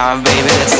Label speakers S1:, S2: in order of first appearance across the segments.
S1: Yeah, baby, let's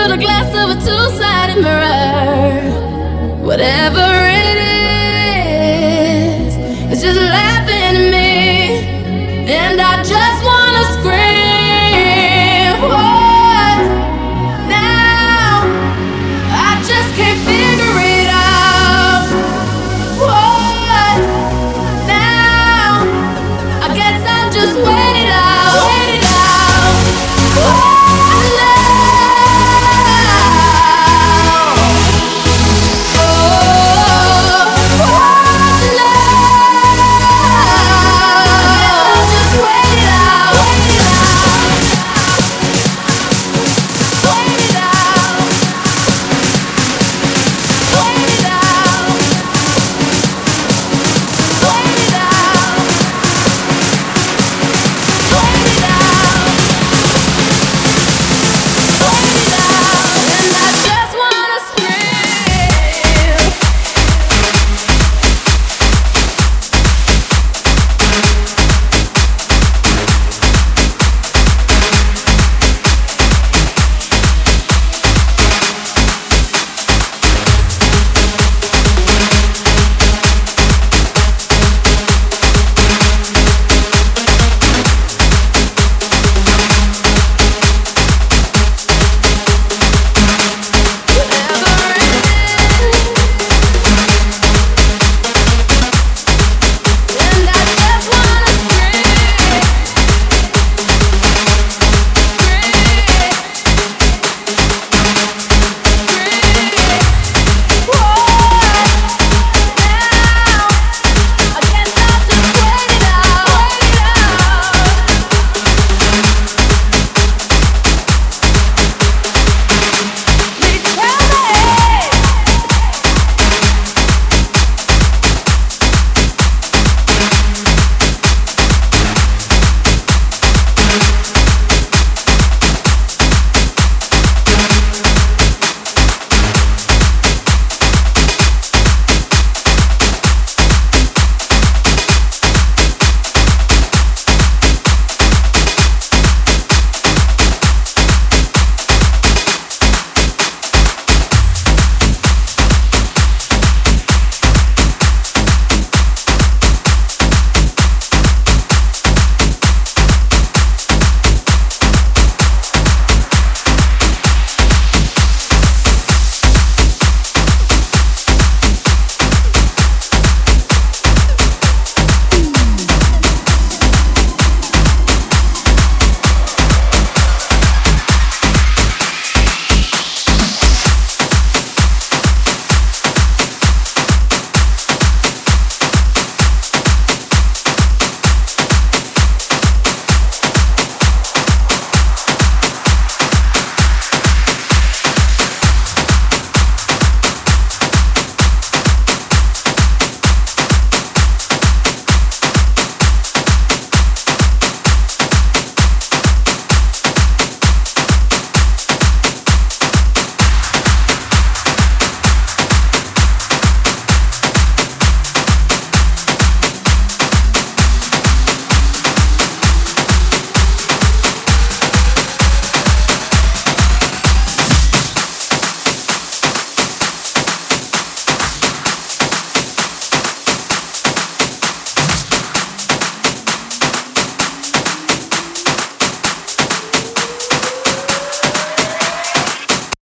S2: through the glass of a two-sided mirror. Whatever